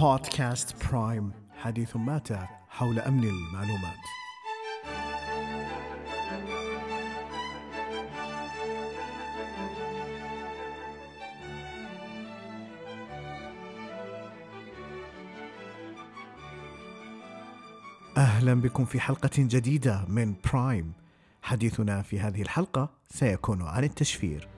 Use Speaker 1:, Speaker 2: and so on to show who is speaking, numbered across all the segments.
Speaker 1: بودكاست برايم حديث ماتع حول أمن المعلومات. أهلا بكم في حلقة جديدة من برايم. حديثنا في هذه الحلقة سيكون عن التشفير.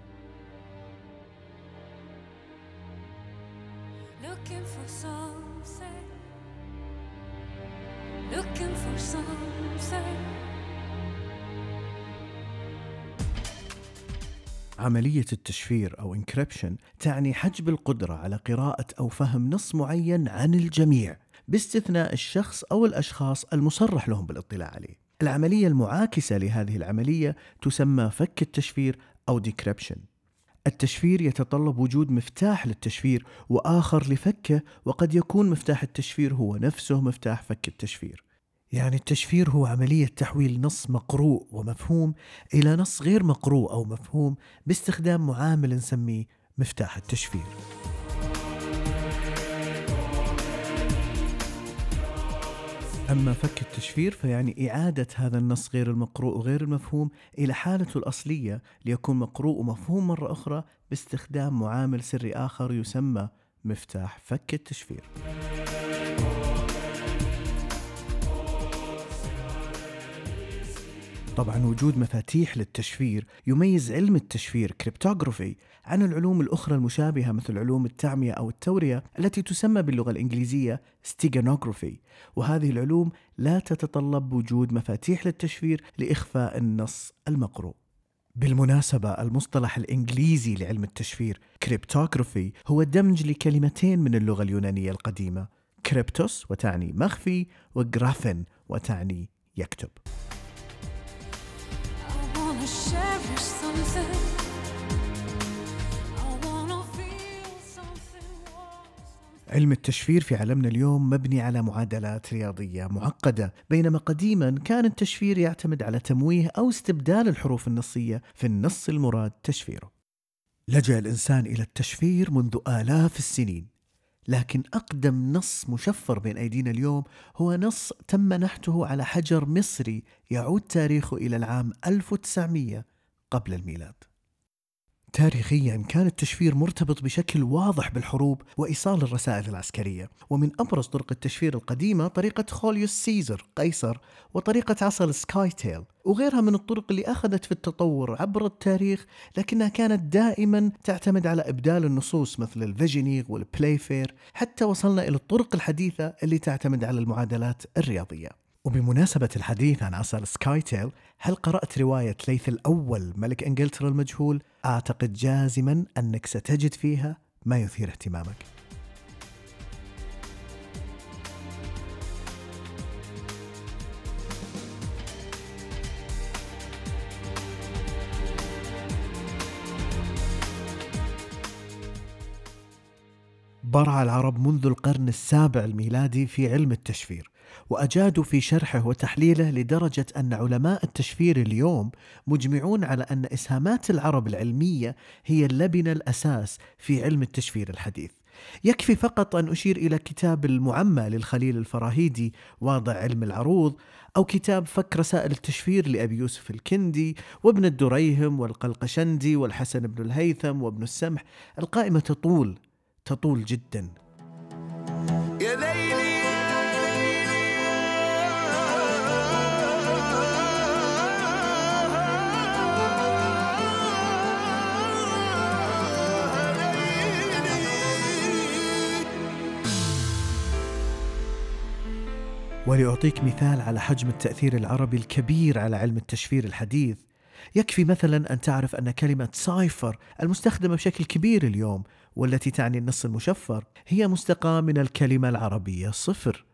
Speaker 1: عملية التشفير أو encryption تعني حجب القدرة على قراءة أو فهم نص معين عن الجميع باستثناء الشخص أو الأشخاص المصرح لهم بالاطلاع عليه. العملية المعاكسة لهذه العملية تسمى فك التشفير أو decryption. التشفير يتطلب وجود مفتاح للتشفير وآخر لفكه وقد يكون مفتاح التشفير هو نفسه مفتاح فك التشفير. يعني التشفير هو عملية تحويل نص مقروء ومفهوم إلى نص غير مقروء أو مفهوم باستخدام معامل نسميه مفتاح التشفير. أما فك التشفير فيعني إعادة هذا النص غير المقروء وغير المفهوم إلى حالته الأصلية ليكون مقروء ومفهوم مرة أخرى باستخدام معامل سري آخر يسمى مفتاح فك التشفير. طبعا وجود مفاتيح للتشفير يميز علم التشفير cryptography عن العلوم الأخرى المشابهة مثل علوم التعمية أو التورية التي تسمى باللغة الإنجليزية steganography وهذه العلوم لا تتطلب وجود مفاتيح للتشفير لإخفاء النص المقروء. بالمناسبة المصطلح الإنجليزي لعلم التشفير cryptography هو دمج لكلمتين من اللغة اليونانية القديمة kryptos وتعني مخفي وجرافين وتعني يكتب. علم التشفير في عالمنا اليوم مبني على معادلات رياضية معقدة بينما قديما كان التشفير يعتمد على تمويه أو استبدال الحروف النصية في النص المراد تشفيره. لجأ الإنسان إلى التشفير منذ آلاف السنين. لكن أقدم نص مشفر بين أيدينا اليوم هو نص تم نحته على حجر مصري يعود تاريخه إلى العام 1900 قبل الميلاد. تاريخيا كان التشفير مرتبط بشكل واضح بالحروب وإيصال الرسائل العسكرية، ومن أبرز طرق التشفير القديمة طريقة Julius Caesar قيصر وطريقة عصا ال scytale، وغيرها من الطرق اللي أخذت في التطور عبر التاريخ لكنها كانت دائما تعتمد على إبدال النصوص مثل ال Vigenère وال Playfair، حتى وصلنا إلى الطرق الحديثة اللي تعتمد على المعادلات الرياضية. وبمناسبة الحديث عن عصا ال scytale هل قرأت رواية ليث الأول ملك إنجلترا المجهول؟ أعتقد جازما أنك ستجد فيها ما يثير اهتمامك برع العرب منذ القرن السابع الميلادي في علم التشفير وأجادوا في شرحه وتحليله لدرجة أن علماء التشفير اليوم مجمعون على أن إسهامات العرب العلمية هي اللبنة الأساس في علم التشفير الحديث. يكفي فقط أن أشير إلى كتاب المعمى للخليل الفراهيدي واضع علم العروض أو كتاب فك رسائل التشفير لأبي يوسف الكندي وابن الدريهم والقلقشندي والحسن بن الهيثم وابن السمح القائمة تطول تطول جدا ولأعطيك مثال على حجم التأثير العربي الكبير على علم التشفير الحديث. يكفي مثلا أن تعرف أن كلمة cipher المستخدمة بشكل كبير اليوم والتي تعني النص المشفر هي مستقاة من الكلمة العربية صفر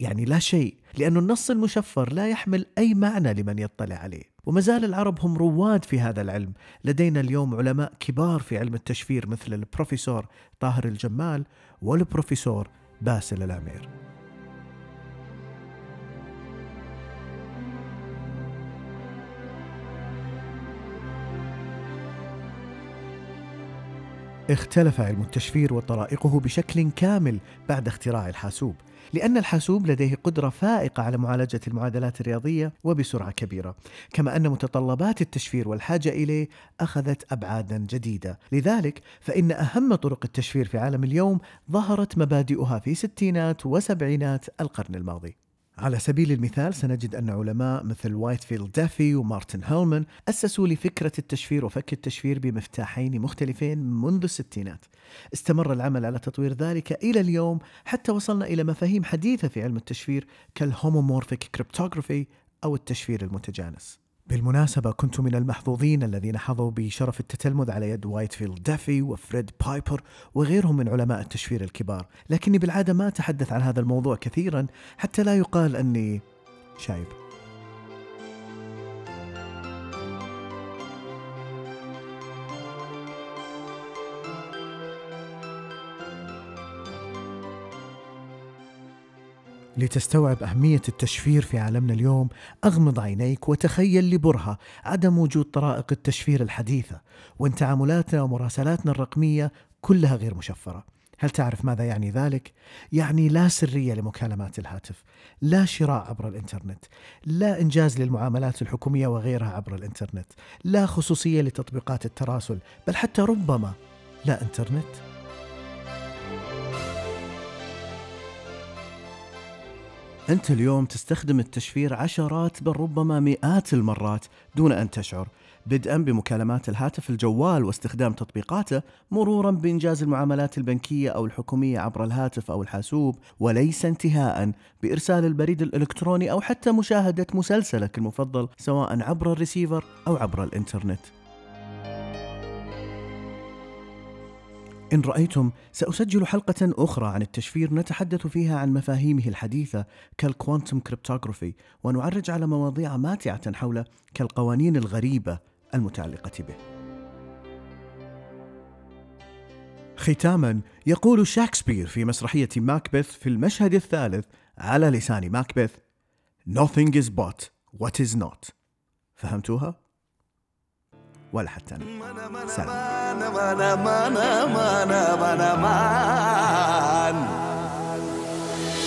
Speaker 1: يعني لا شيء لأن النص المشفر لا يحمل أي معنى لمن يطلع عليه. وما زال العرب هم رواد في هذا العلم. لدينا اليوم علماء كبار في علم التشفير مثل البروفيسور طاهر الجمال والبروفيسور باسل العمير. اختلف علم التشفير وطرائقه بشكل كامل بعد اختراع الحاسوب لأن الحاسوب لديه قدرة فائقة على معالجة المعادلات الرياضية وبسرعة كبيرة كما أن متطلبات التشفير والحاجة إليه أخذت أبعادا جديدة. لذلك فإن أهم طرق التشفير في عالم اليوم ظهرت مبادئها في ستينات وسبعينات القرن الماضي. على سبيل المثال سنجد أن علماء مثل وايتفيلد دافي ومارتن هيلمان أسسوا لفكرة التشفير وفك التشفير بمفتاحين مختلفين منذ الستينات. استمر العمل على تطوير ذلك إلى اليوم حتى وصلنا إلى مفاهيم حديثة في علم التشفير كال homomorphic cryptography أو التشفير المتجانس. بالمناسبة كنت من المحظوظين الذين حظوا بشرف التتلمذ على يد وايتفيلد دافي وفريد بايبر وغيرهم من علماء التشفير الكبار. لكني بالعادة ما أتحدث عن هذا الموضوع كثيرا حتى لا يقال أني شايب. لتستوعب أهمية التشفير في عالمنا اليوم أغمض عينيك وتخيل لبرهة عدم وجود طرائق التشفير الحديثة وإن تعاملاتنا ومراسلاتنا الرقمية كلها غير مشفرة هل تعرف ماذا يعني ذلك؟ يعني لا سرية لمكالمات الهاتف لا شراء عبر الإنترنت لا إنجاز للمعاملات الحكومية وغيرها عبر الإنترنت لا خصوصية لتطبيقات التراسل بل حتى ربما لا إنترنت أنت اليوم تستخدم التشفير عشرات بل ربما مئات المرات دون أن تشعر. بدءا بمكالمات الهاتف الجوال واستخدام تطبيقاته مرورا بإنجاز المعاملات البنكية أو الحكومية عبر الهاتف أو الحاسوب وليس انتهاء بإرسال البريد الإلكتروني أو حتى مشاهدة مسلسلك المفضل سواء عبر الريسيفر أو عبر الإنترنت. إن رأيتم سأسجل حلقة أخرى عن التشفير نتحدث فيها عن مفاهيمه الحديثة كال quantum cryptography ونعرج على مواضيع ماتعة حوله كالقوانين الغريبة المتعلقة به. ختاما يقول شكسبير في مسرحية ماكبث في المشهد الثالث على لسان ماكبث Nothing is but what is not فهمتوها؟ ولا حتى أنا سلام